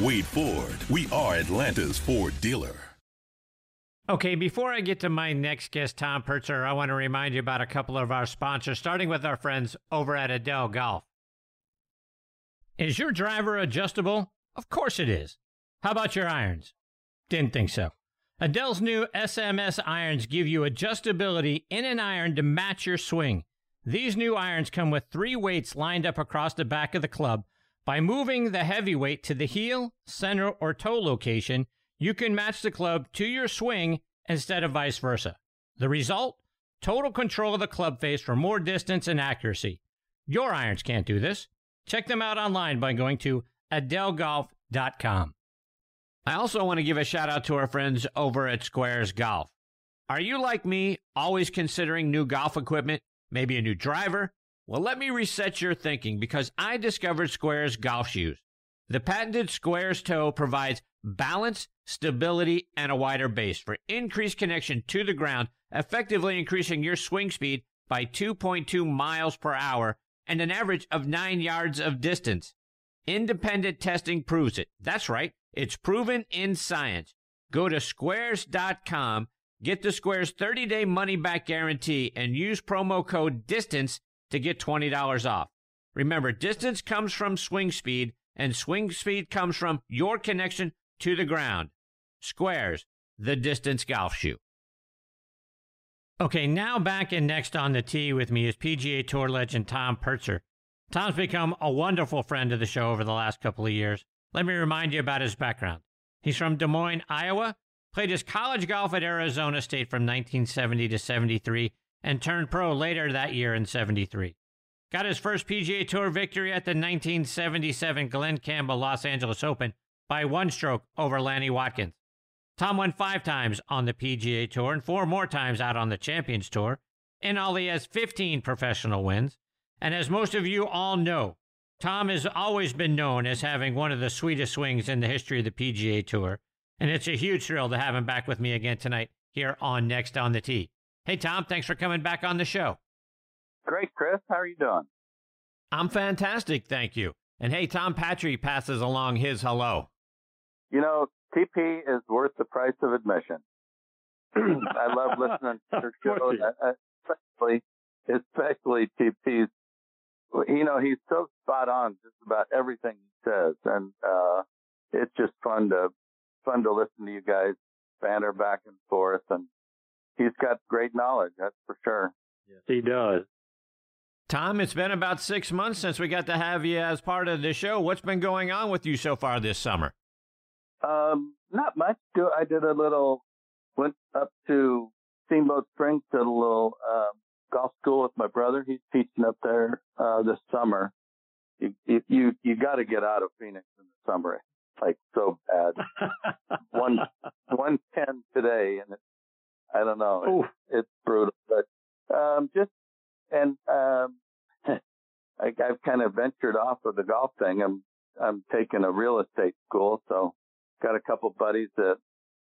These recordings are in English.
Wade Ford. We are Atlanta's Ford dealer. Okay, before I get to my next guest, Tom Purtzer, I want to remind you about a couple of our sponsors, starting with our friends over at Edel Golf. Is your driver adjustable? Of course it is. How about your irons? Didn't think so. Edel's new SMS irons give you adjustability in an iron to match your swing. These new irons come with three weights lined up across the back of the club by moving the heavyweight to the heel, center, or toe location, you can match the club to your swing instead of vice versa. The result? Total control of the club face for more distance and accuracy. Your irons can't do this. Check them out online by going to edelgolf.com. I also want to give a shout out to our friends over at Squares Golf. Are you like me, always considering new golf equipment, maybe a new driver? Well, let me reset your thinking because I discovered Squares golf shoes. The patented Squares toe provides balance, stability, and a wider base for increased connection to the ground, effectively increasing your swing speed by 2.2 miles per hour and an average of 9 yards of distance. Independent testing proves it. That's right. It's proven in science. Go to squares.com, get the Squares 30-day money back guarantee and use promo code DISTANCE to get $20 off. Remember, distance comes from swing speed, and swing speed comes from your connection to the ground. Squares, the distance golf shoe. Okay, now back and next on the tee with me is PGA Tour legend Tom Purtzer. Tom's become a wonderful friend of the show over the last couple of years. Let me remind you about his background. He's from Des Moines, Iowa, played his college golf at Arizona State from 1970 to 73, and turned pro later that year in 73. Got his first PGA Tour victory at the 1977 Glen Campbell Los Angeles Open by one stroke over Lanny Wadkins. Tom won five times on the PGA Tour and four more times out on the Champions Tour. In all, he has 15 professional wins. And as most of you all know, Tom has always been known as having one of the sweetest swings in the history of the PGA Tour. And it's a huge thrill to have him back with me again tonight here on Next on the Tee. Hey, Tom, thanks for coming back on the show. Great, Chris. How are you doing? I'm fantastic, thank you. And hey, Tom Patri passes along his hello. You know, TP is worth the price of admission. I love listening to your show, especially, especially TP's. You know, he's so spot on just about everything he says, and uh, it's just fun to fun to listen to you guys banter back and forth and he's got great knowledge, that's for sure. Yes, he does. Tom, it's been about six months since we got to have you as part of the show. What's been going on with you so far this summer? Um, not much. I did a little, went up to Steamboat Springs, did a little uh, golf school with my brother. He's teaching up there uh, this summer. You you you got to get out of Phoenix in the summer. It's like so bad. one one ten today, and it's I don't know. It's, it's, brutal, but um, just and um, I, I've kind of ventured off of the golf thing. I'm I'm taking a real estate school, so got a couple buddies that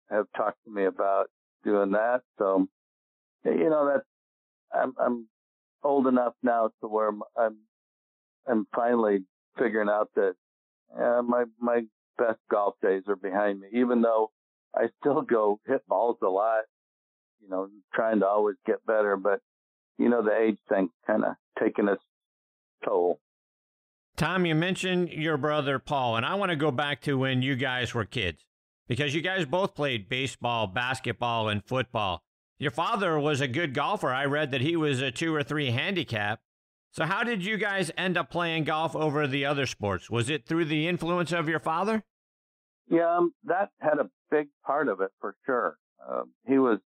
have talked to me about doing that. So you know that's I'm I'm old enough now to where I'm I'm finally figuring out that uh, my my best golf days are behind me. Even though I still go hit balls a lot you know, trying to always get better, but you know, the age thing kind of taking its toll. Tom, you mentioned your brother Paul, and I want to go back to when you guys were kids because you guys both played baseball, basketball, and football. Your father was a good golfer. I read that he was a two or three handicap. So, how did you guys end up playing golf over the other sports? Was it through the influence of your father? Yeah, um, that had a big part of it for sure. Uh, he was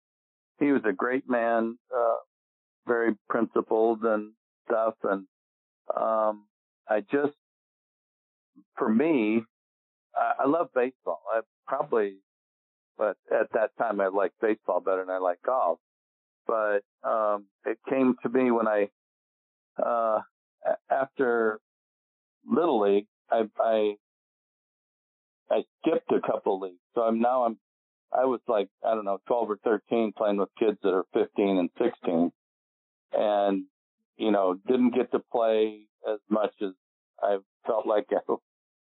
he was a great man, uh, very principled and stuff. And, um, I just, for me, I, I love baseball. I probably but at that time I liked baseball better than I liked golf. But um, it came to me when I, uh, after little league, I, I I skipped a couple leagues. So I'm now I'm I was like I don't know 12 or 13 playing with kids that are 15 and 16, and you know didn't get to play as much as I felt like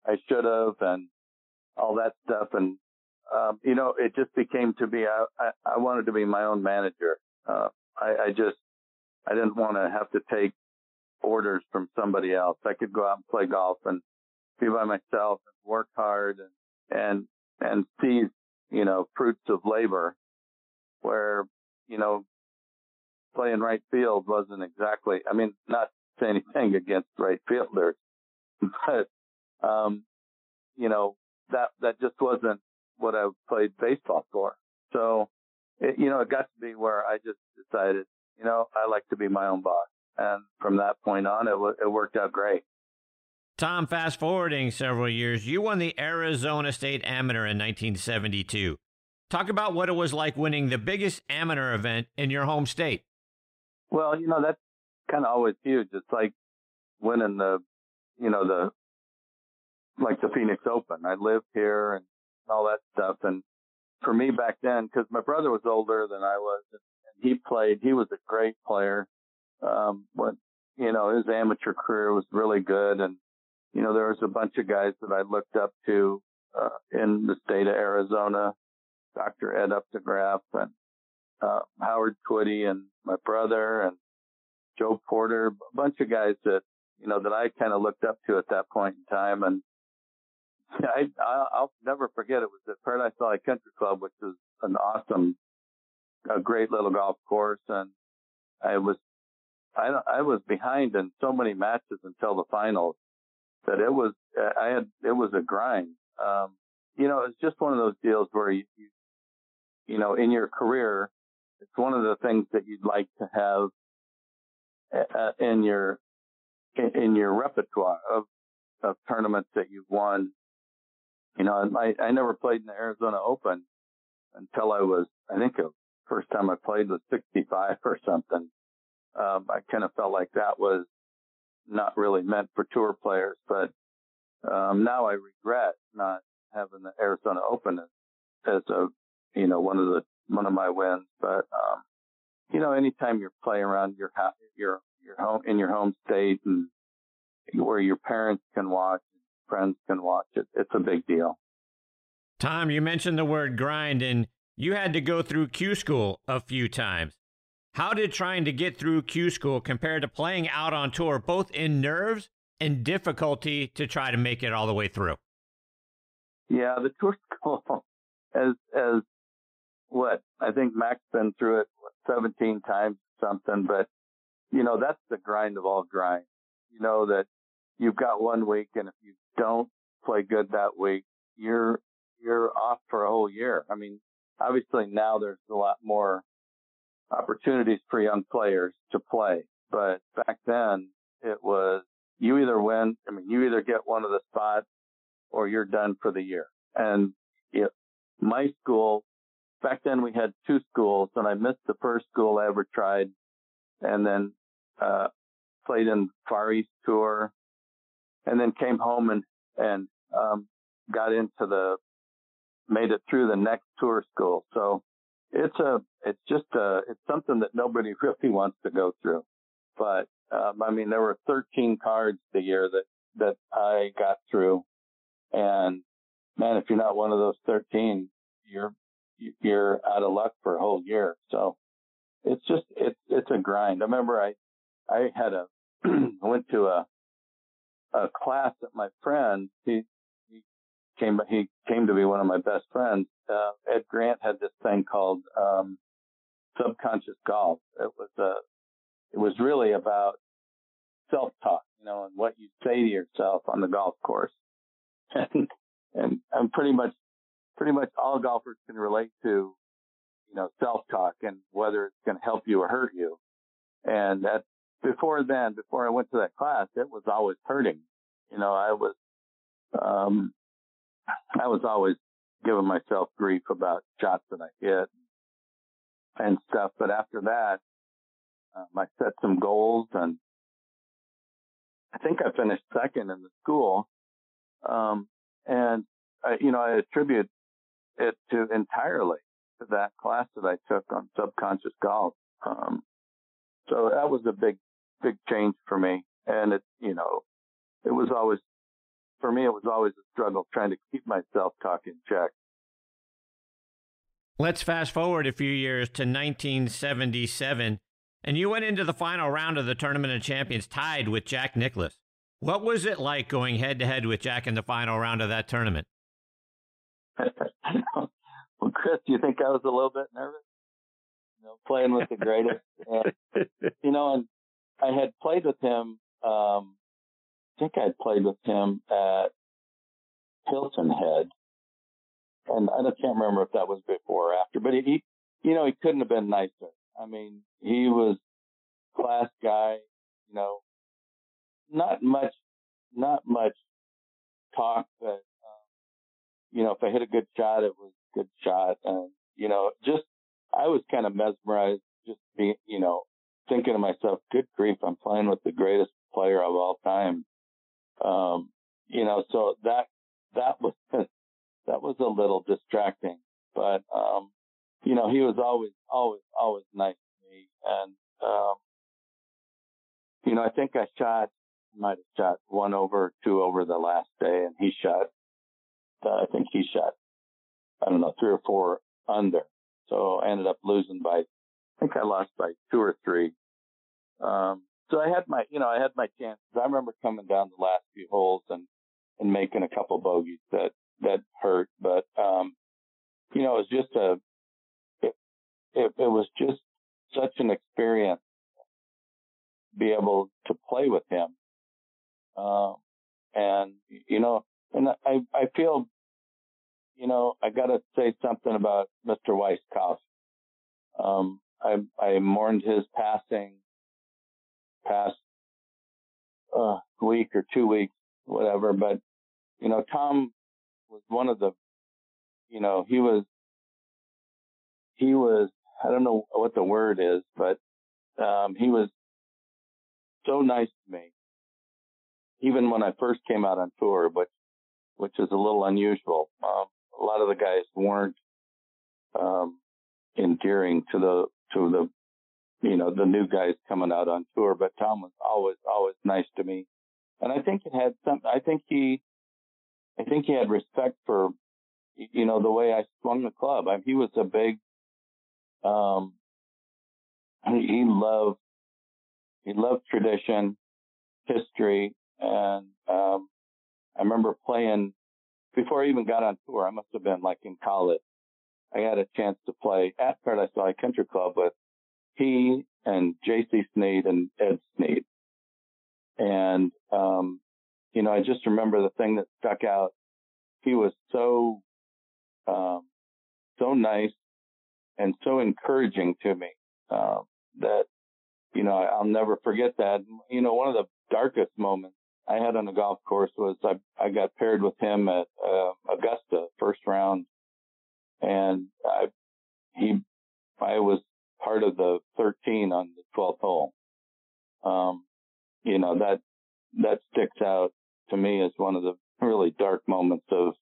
I, should have, and all that stuff. And um, you know it just became to be I I, I wanted to be my own manager. Uh, I, I just I didn't want to have to take orders from somebody else. I could go out and play golf and be by myself and work hard and and and see you know fruits of labor where you know playing right field wasn't exactly I mean not say anything against right fielders but um you know that that just wasn't what I played baseball for. So it, you know it got to be where I just decided you know I like to be my own boss. And from that point on it it worked out great Tom, fast forwarding several years, you won the Arizona State Amateur in 1972. Talk about what it was like winning the biggest amateur event in your home state. Well, you know, that's kind of always huge. It's like winning the, you know, the, like the Phoenix Open. I lived here and all that stuff. And for me back then, because my brother was older than I was, and he played, he was a great player. Um, but, you know, his amateur career was really good. And you know, there was a bunch of guys that I looked up to uh, in the state of Arizona, Dr. Ed Updegraff and uh, Howard Twitty and my brother and Joe Porter, a bunch of guys that, you know, that I kind of looked up to at that point in time. And I, I'll never forget it was at Paradise Valley Country Club, which is an awesome, a great little golf course. And I was, I, I was behind in so many matches until the finals that it was I had it was a grind. Um, you know, it's just one of those deals where you, you you know in your career, it's one of the things that you'd like to have uh, in your in, in your repertoire of of tournaments that you've won. You know, I I never played in the Arizona Open until I was I think the first time I played was 65 or something. Um, I kind of felt like that was not really meant for tour players, but um, now I regret not having the Arizona Open as, as a you know one of the one of my wins. But um, you know, anytime you're playing around your your your home in your home state and where your parents can watch, friends can watch it, it's a big deal. Tom, you mentioned the word grind, and you had to go through Q school a few times. How did trying to get through Q school compare to playing out on tour, both in nerves and difficulty to try to make it all the way through? Yeah, the tour school, as as what I think Mac's been through it what, 17 times something, but you know that's the grind of all grind. You know that you've got one week, and if you don't play good that week, you're you're off for a whole year. I mean, obviously now there's a lot more opportunities for young players to play. But back then it was you either win, I mean, you either get one of the spots or you're done for the year. And it, my school, back then we had two schools and I missed the first school I ever tried and then, uh, played in Far East tour and then came home and, and, um, got into the, made it through the next tour school. So it's a it's just a it's something that nobody really wants to go through. But um, I mean, there were 13 cards the year that that I got through, and man, if you're not one of those 13, you're you're out of luck for a whole year. So it's just it's it's a grind. I remember I I had a I went to a a class that my friend he came he came to be one of my best friends. Uh, Ed Grant had this thing called um, subconscious golf. It was a uh, it was really about self talk, you know, and what you say to yourself on the golf course. And and pretty much pretty much all golfers can relate to, you know, self talk and whether it's going to help you or hurt you. And that before then, before I went to that class, it was always hurting. You know, I was um I was always giving myself grief about shots that I hit and stuff. But after that, um, I set some goals and I think I finished second in the school. Um, and I, you know, I attribute it to entirely to that class that I took on subconscious golf. Um, so that was a big, big change for me. And it, you know, it was always, for me, it was always a struggle trying to keep myself talking check. Let's fast forward a few years to 1977, and you went into the final round of the Tournament of Champions tied with Jack Nicklaus. What was it like going head to head with Jack in the final round of that tournament? well, Chris, do you think I was a little bit nervous? You know, playing with the greatest. and, you know, and I had played with him. Um, I think I'd played with him at Hilton Head, and I can't remember if that was before or after. But he, you know, he couldn't have been nicer. I mean, he was class guy. You know, not much, not much talk, but um, you know, if I hit a good shot, it was a good shot, and you know, just I was kind of mesmerized, just being, you know, thinking to myself, good grief, I'm playing with the greatest player of all time. Um, you know, so that that was that was a little distracting, but um, you know, he was always, always, always nice to me, and um, you know, I think I shot might have shot one over, two over the last day, and he shot. Uh, I think he shot. I don't know, three or four under. So I ended up losing by. I think I lost by two or three. Um, so I had my, you know, I had my chances. I remember coming down the last few holes and and making a couple bogeys that that hurt, but um, you know, it was just a. It, it, it was just such an experience to be able to play with him um, and, you know, and I, I feel, you know, I got to say something about Mr. Weiskopf. Um, I, I mourned his passing or two weeks, whatever. But, you know, Tom was one of the, you know, he was, he was, I don't know what the word is, but, um, he was so nice to me even when I first came out on tour, which which is a little unusual. Um, a lot of the guys weren't um, endearing to the to the you know the new guys coming out on tour, but Tom was always always nice to me, and I think it had some. I think he, I think he had respect for you know the way I swung the club. I he was a big. Um, he, he loved he loved tradition, history, and um, I remember playing before I even got on tour. I must have been like in college. I had a chance to play at Paradise Valley Country Club with he and J.C. Snead and Ed Sneed. And, um, you know, I just remember the thing that stuck out. He was so, um, so nice and so encouraging to me, uh, that, you know, I'll never forget that. You know, one of the darkest moments I had on the golf course was I I got paired with him at uh, Augusta first round, and I he I was part of the 13 on the 12th hole. Um, you know that that sticks out to me as one of the really dark moments of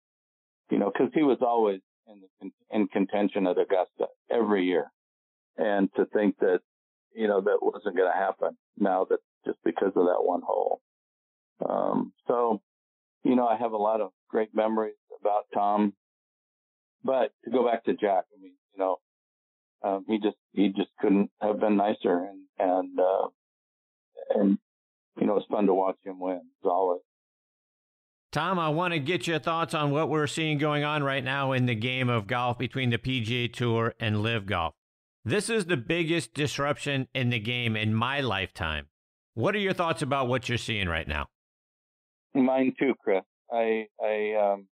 you know because he was always in the in contention at Augusta every year, and to think that you know that wasn't going to happen now that just because of that one hole. Um, so, you know, I have a lot of great memories about Tom. But to go back to Jack, I mean, you know, um, he just he just couldn't have been nicer, and and uh, and you know, it's fun to watch him win as always. Tom, I want to get your thoughts on what we're seeing going on right now in the game of golf between the PGA Tour and LIV Golf. This is the biggest disruption in the game in my lifetime. What are your thoughts about what you're seeing right now? Mine too, Chris. I, I, um,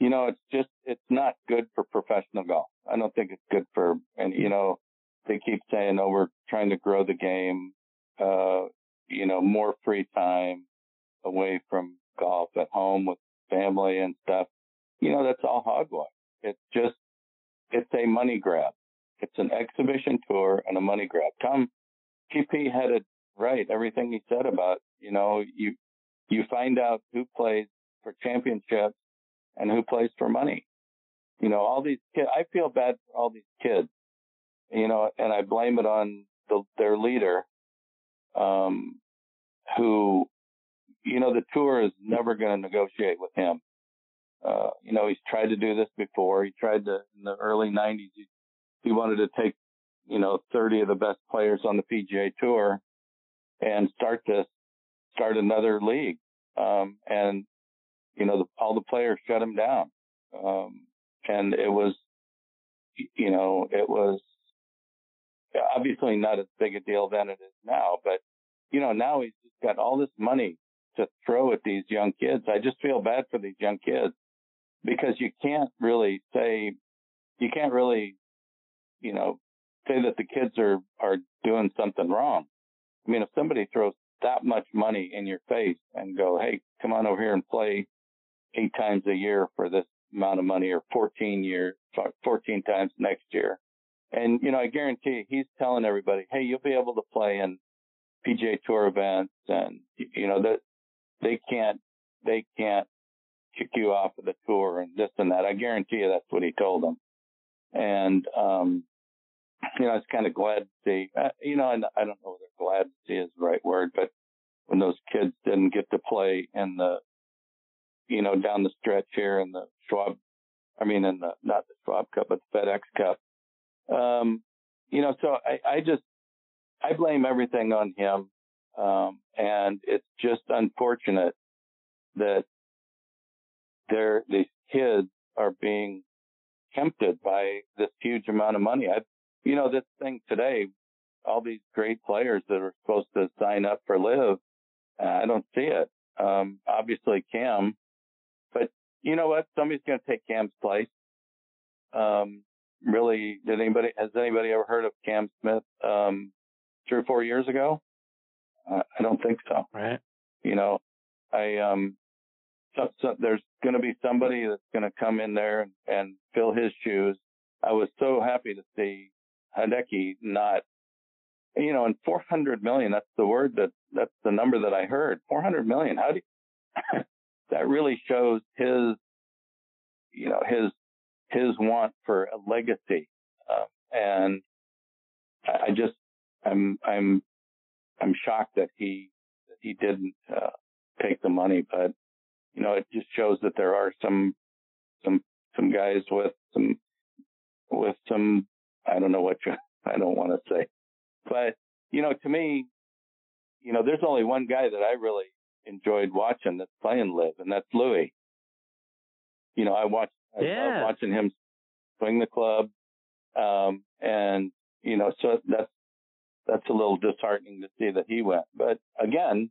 you know, it's just, it's not good for professional golf. I don't think it's good for, and you know, they keep saying, oh, we're trying to grow the game, uh, you know, more free time away from golf at home with family and stuff. You know, that's all hogwash. It's just, it's a money grab. It's an exhibition tour and a money grab. Tom TP had it right. Everything he said about, you know, you, you find out who plays for championships and who plays for money. You know, all these kids, I feel bad for all these kids, you know, and I blame it on the, their leader, um, who, you know, the tour is never going to negotiate with him. Uh, you know, he's tried to do this before. He tried to, in the early 90s, he, he wanted to take, you know, 30 of the best players on the PGA Tour and start this, start another league. Um, and, you know, the, all the players shut him down. Um, and it was, you know, it was obviously not as big a deal then it is now, but you know, now he's got all this money to throw at these young kids. I just feel bad for these young kids because you can't really say, you can't really, you know, say that the kids are, are doing something wrong. I mean, if somebody throws that much money in your face and go, Hey, come on over here and play eight times a year for this amount of money or 14 years, 14 times next year. And, you know, I guarantee he's telling everybody, Hey, you'll be able to play in PGA Tour events, and you know that they can't they can't kick you off of the tour and this and that. I guarantee you that's what he told them. And um, you know, I was kind of glad to see. Uh, you know, and I don't know whether glad to see is the right word, but when those kids didn't get to play in the you know down the stretch here in the Schwab, I mean in the not the Schwab Cup but the FedEx Cup. Um, you know, so I, I just I blame everything on him. Um, and it's just unfortunate that there, these kids are being tempted by this huge amount of money. I, you know, this thing today, all these great players that are supposed to sign up for LIV, I don't see it. Um, obviously Cam, but you know what? Somebody's going to take Cam's place. Um, really, did anybody, has anybody ever heard of Cam Smith? Um, three or four years ago? Uh, I don't think so. Right. You know, I, um, so, so there's going to be somebody that's going to come in there and, and fill his shoes. I was so happy to see Hideki not, you know, and 400 million, that's the word that, that's the number that I heard. 400 million. How do you, that really shows his, you know, his, his want for a legacy. Um, and I just, I'm I'm I'm shocked that he that he didn't uh, take the money, but you know it just shows that there are some some some guys with some with some I don't know what you I don't want to say, but you know to me, you know there's only one guy that I really enjoyed watching that's playing LIV, and that's Louis. You know I watched I yeah. love watching him swing the club, um, and you know so that's that's a little disheartening to see that he went. But again,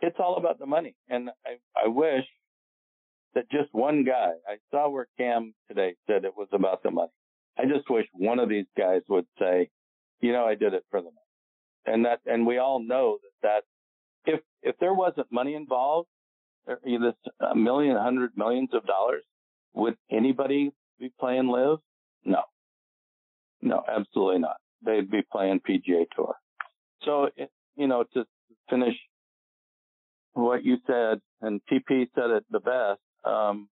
it's all about the money. And I, I wish that just one guy, I saw where Cam today said it was about the money. I just wish one of these guys would say, you know, I did it for the money. And that, and we all know that that if, if there wasn't money involved, this a million, hundred millions of dollars, would anybody be playing LIV? No. No, absolutely not they'd be playing PGA Tour. So, you know, to finish what you said, and TP said it the best, um,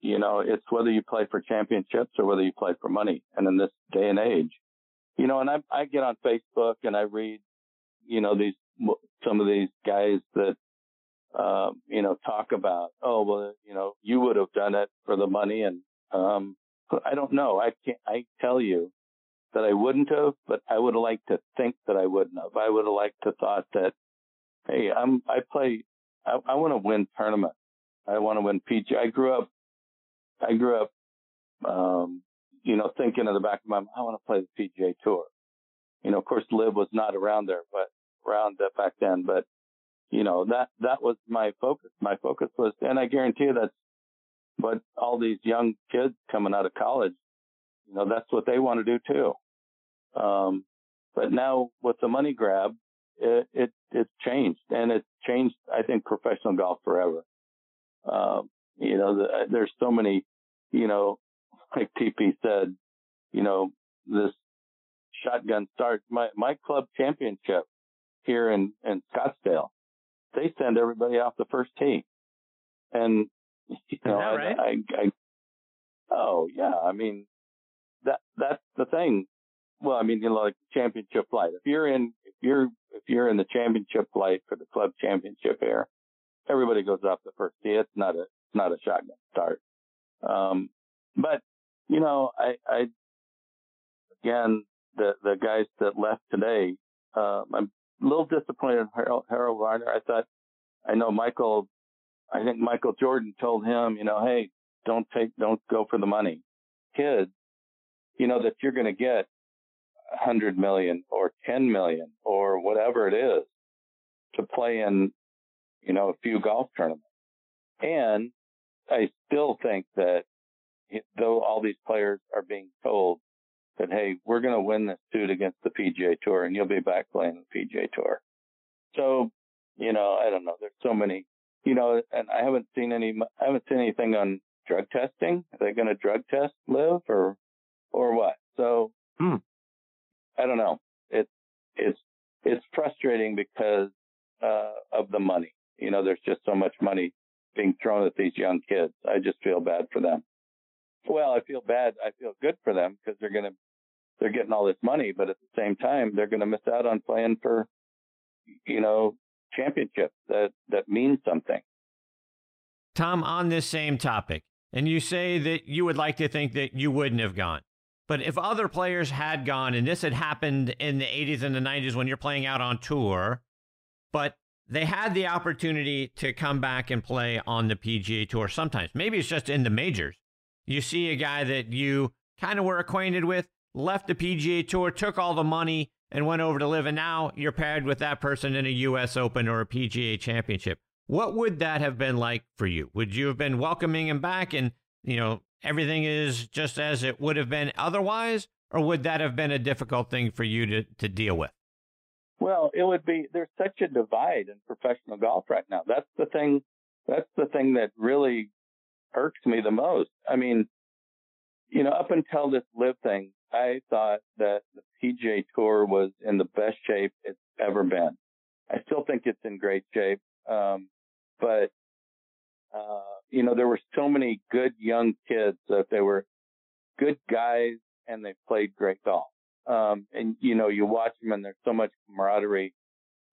you know, it's whether you play for championships or whether you play for money. And in this day and age, you know, and I, I get on Facebook and I read, you know, these, some of these guys that, um, you know, talk about, oh, well, you know, you would have done it for the money. And, um, I don't know. I can't, I tell you, that I wouldn't have, but I would have liked to think that I wouldn't have. I would have liked to thought that, hey, I'm, I play, I, I want to win tournaments. I want to win PG. I grew up, I grew up, um, you know, thinking in the back of my mind, I want to play the PGA Tour. You know, of course, LIV was not around there, but around back then. But you know, that that was my focus. My focus was, and I guarantee you that's what all these young kids coming out of college, you know, that's what they want to do too. Um, but now with the money grab, it, it, it's changed and it's changed, I think, professional golf forever. Um, you know, the, there's so many, you know, like TP said, you know, this shotgun start, my, my club championship here in, in Scottsdale, they send everybody off the first tee. And, you know, I, right? I, I, oh yeah, I mean, that, that's the thing. Well, I mean, you know, like championship flight. If you're in, if you're, if you're in the championship flight for the club championship here, everybody goes off the first tee. It's not a, it's not a shotgun start. Um, but you know, I, I, again, the, the guys that left today, uh, I'm a little disappointed in Harold, Harold Varner. I thought, I know Michael, I think Michael Jordan told him, you know, hey, don't take, don't go for the money. Kids, you know, that you're going to get a hundred million or 10 million or whatever it is to play in, you know, a few golf tournaments. And I still think that though all these players are being told that, hey, we're going to win this suit against the PGA Tour and you'll be back playing the PGA Tour. So, you know, I don't know. There's so many, you know, and I haven't seen any, I haven't seen anything on drug testing. Are they going to drug test LIV or, or what? So. I don't know. It's, it's, it's frustrating because, uh, of the money. You know, there's just so much money being thrown at these young kids. I just feel bad for them. Well, I feel bad. I feel good for them because they're to, they're getting all this money, but at the same time, they're to miss out on playing for, you know, championships that, that mean something. Tom, on this same topic, and you say that you would like to think that you wouldn't have gone. But if other players had gone and this had happened in the 80s and the 90s when you're playing out on tour, but they had the opportunity to come back and play on the PGA Tour sometimes. Maybe it's just in the majors. You see a guy that you kind of were acquainted with, left the PGA Tour, took all the money, and went over to LIV, and now you're paired with that person in a U.S. Open or a PGA Championship. What would that have been like for you? Would you have been welcoming him back and, you know, everything is just as it would have been otherwise? Or would that have been a difficult thing for you to, to deal with? Well, it would be, there's such a divide in professional golf right now. That's the thing, that's the thing that really irks me the most. I mean, you know, up until this LIV thing, I thought that the PGA Tour was in the best shape it's ever been. I still think it's in great shape. Um, but, uh, you know, there were so many good young kids that they were good guys and they played great golf. Um, and you know, you watch them and there's so much camaraderie.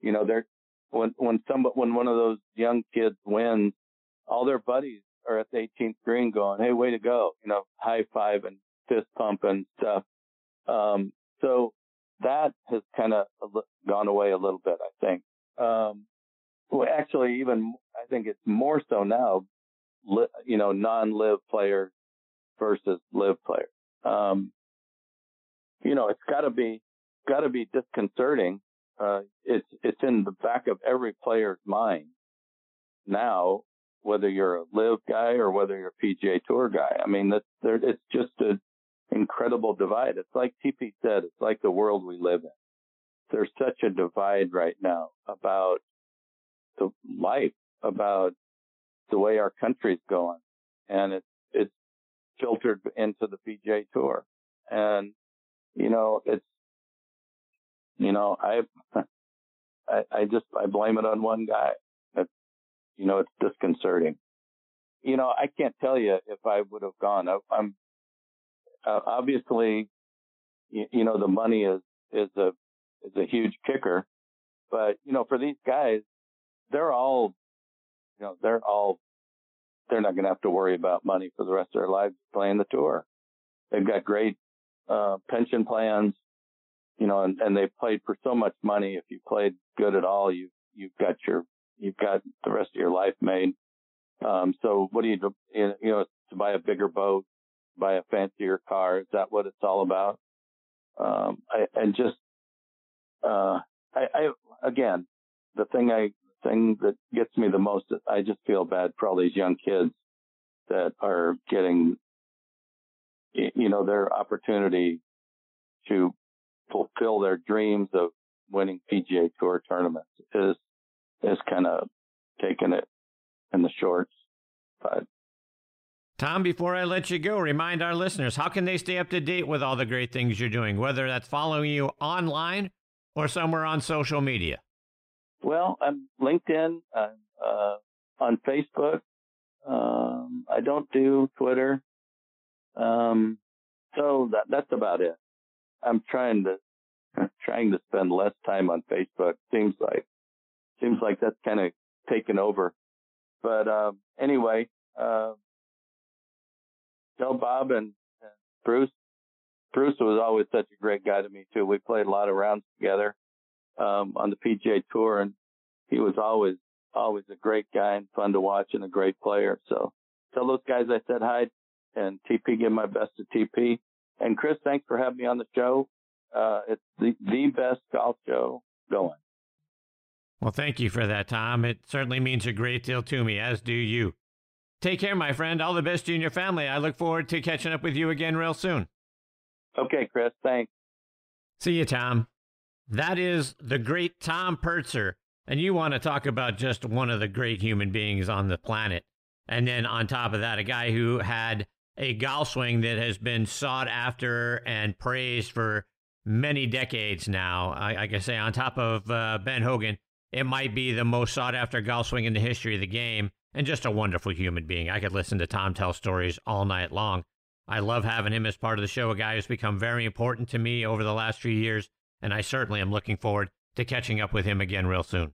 You know, they're, when, when some, when one of those young kids wins, all their buddies are at the 18th green going, Hey, way to go. You know, high five and fist pump and stuff. Um, so that has kind of gone away a little bit, I think. Um, well, actually, even I think it's more so now, you know, non-LIV player versus LIV player. Um, you know, it's got to be got to be disconcerting. Uh, it's it's in the back of every player's mind now, whether you're a LIV guy or whether you're a PGA Tour guy. I mean, that's there. It's just an incredible divide. It's like TP said. It's like the world we live in. There's such a divide right now about the life, about the way our country's going, and it's it's filtered into the PGA Tour. And you know, it's, you know, I, I, I just, I blame it on one guy. It's, you know, it's disconcerting. You know, I can't tell you if I would have gone. I, I'm, uh, obviously, you, you know, the money is, is a, is a huge kicker, but, you know, for these guys, they're all, you know, they're all, they're not going to have to worry about money for the rest of their lives playing the tour. They've got great uh, pension plans, you know, and, and they've played for so much money. If you played good at all, you, you've got your, you've got the rest of your life made. Um, so what do you do? You know, to buy a bigger boat, buy a fancier car. Is that what it's all about? Um, I, and just, uh, I, I, again, the thing I, thing that gets me the most, I just feel bad for all these young kids that are getting you know, their opportunity to fulfill their dreams of winning PGA Tour tournaments is is kind of taking it in the shorts. But Tom, before I let you go, remind our listeners how can they stay up to date with all the great things you're doing, whether that's following you online or somewhere on social media? Well, I'm LinkedIn, I'm uh, on Facebook. Um, I don't do Twitter. Um, so that, that's about it. I'm trying to trying to spend less time on Facebook. Seems like seems like that's kind of taken over. But uh, anyway, uh, tell Bob and, and Bruce. Bruce was always such a great guy to me too. We played a lot of rounds together um, on the PGA Tour, and he was always always a great guy and fun to watch and a great player. So tell those guys I said hi, and TP give my best to TP. And Chris, thanks for having me on the show. Uh, it's the the best golf show going. Well, thank you for that, Tom. It certainly means a great deal to me, as do you. Take care, my friend. All the best to you and your family. I look forward to catching up with you again real soon. Okay, Chris. Thanks. See you, Tom. That is the great Tom Purtzer. And you want to talk about just one of the great human beings on the planet. And then on top of that, a guy who had a golf swing that has been sought after and praised for many decades now. I, I can say, on top of uh, Ben Hogan, it might be the most sought after golf swing in the history of the game and just a wonderful human being. I could listen to Tom tell stories all night long. I love having him as part of the show, a guy who's become very important to me over the last few years, and I certainly am looking forward to catching up with him again real soon.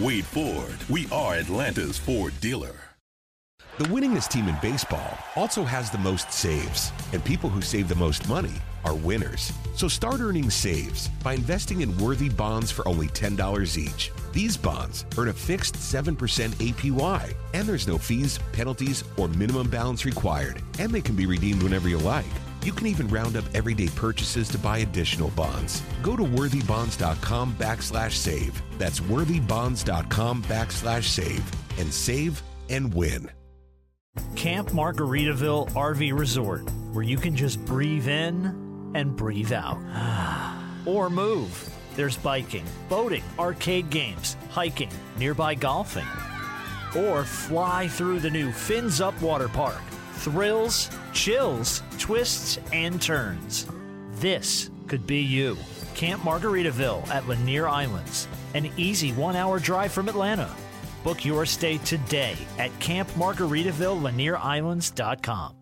Wade Ford, we are Atlanta's Ford dealer. The winningest team in baseball also has the most saves, and people who save the most money are winners. So start earning saves by investing in worthy bonds for only $10 each. These bonds earn a fixed 7% APY, and there's no fees, penalties, or minimum balance required, and they can be redeemed whenever you like. You can even round up everyday purchases to buy additional bonds. Go to worthybonds.com backslash save. That's worthybonds.com backslash save and save and win. Camp Margaritaville RV Resort, where you can just breathe in and breathe out. or move. There's biking, boating, arcade games, hiking, nearby golfing. Or fly through the new Fins Up Water Park thrills, chills, twists, and turns. This could be you. Camp Margaritaville at Lanier Islands, an easy one hour drive from Atlanta. Book your stay today at campmargaritavillelanierislands.com.